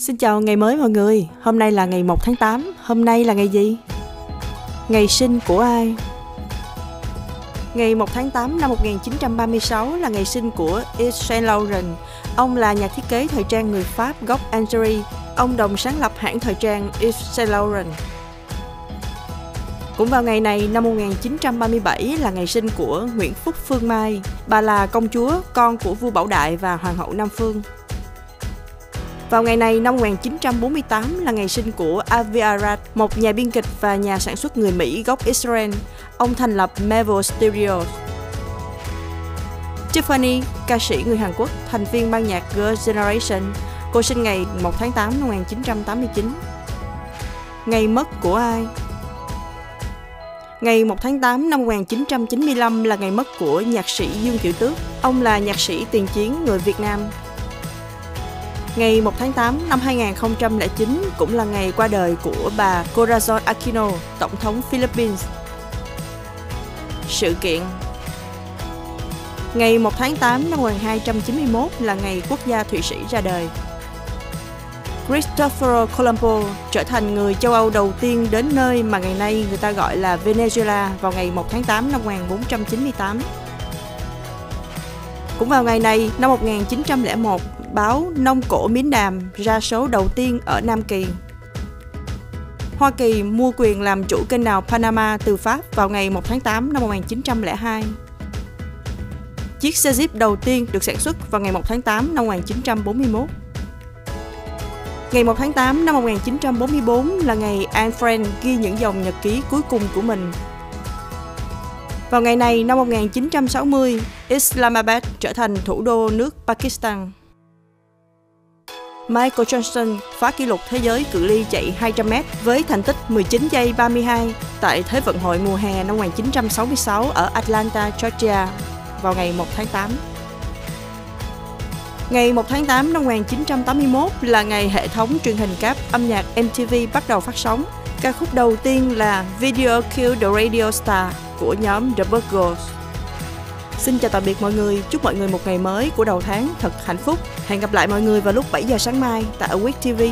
Xin chào ngày mới mọi người, hôm nay là ngày 1 tháng 8, hôm nay là ngày gì? Ngày sinh của ai? Ngày 1 tháng 8 năm 1936 là ngày sinh của Yves Saint Laurent. Ông là nhà thiết kế thời trang người Pháp gốc Algeria. Ông đồng sáng lập hãng thời trang Yves Saint Laurent. Cũng vào ngày này năm 1937 là ngày sinh của Nguyễn Phúc Phương Mai. Bà là công chúa, con của vua Bảo Đại và hoàng hậu Nam Phương. Vào ngày này năm 1948 là ngày sinh của Avi Arad, một nhà biên kịch và nhà sản xuất người Mỹ gốc Israel. Ông thành lập Marvel Studios. Tiffany, ca sĩ người Hàn Quốc, thành viên ban nhạc Girls' Generation. Cô sinh ngày 1 tháng 8 năm 1989. Ngày mất của ai? Ngày 1 tháng 8 năm 1995 là ngày mất của nhạc sĩ Dương Kiểu Tước. Ông là nhạc sĩ tiền chiến người Việt Nam, Ngày 1 tháng 8 năm 2009 cũng là ngày qua đời của bà Corazon Aquino, Tổng thống Philippines. Sự kiện Ngày 1 tháng 8 năm 1291 là ngày quốc gia Thụy Sĩ ra đời. Christopher Colombo trở thành người châu Âu đầu tiên đến nơi mà ngày nay người ta gọi là Venezuela vào ngày 1 tháng 8 năm 1498. Cũng vào ngày này, năm 1901, báo Nông Cổ Miến Đàm ra số đầu tiên ở Nam Kỳ. Hoa Kỳ mua quyền làm chủ kênh đào Panama từ Pháp vào ngày 1 tháng 8 năm 1902. Chiếc xe Jeep đầu tiên được sản xuất vào ngày 1 tháng 8 năm 1941. Ngày 1 tháng 8 năm 1944 là ngày Anne Frank ghi những dòng nhật ký cuối cùng của mình vào ngày này năm 1960, Islamabad trở thành thủ đô nước Pakistan. Michael Johnson phá kỷ lục thế giới cự ly chạy 200m với thành tích 19 giây 32 tại Thế vận hội mùa hè năm 1966 ở Atlanta, Georgia vào ngày 1 tháng 8. Ngày 1 tháng 8 năm 1981 là ngày hệ thống truyền hình cáp âm nhạc MTV bắt đầu phát sóng. Ca khúc đầu tiên là Video Kill the Radio Star của nhóm The Burgers. Xin chào tạm biệt mọi người, chúc mọi người một ngày mới của đầu tháng thật hạnh phúc. Hẹn gặp lại mọi người vào lúc 7 giờ sáng mai tại Awake TV.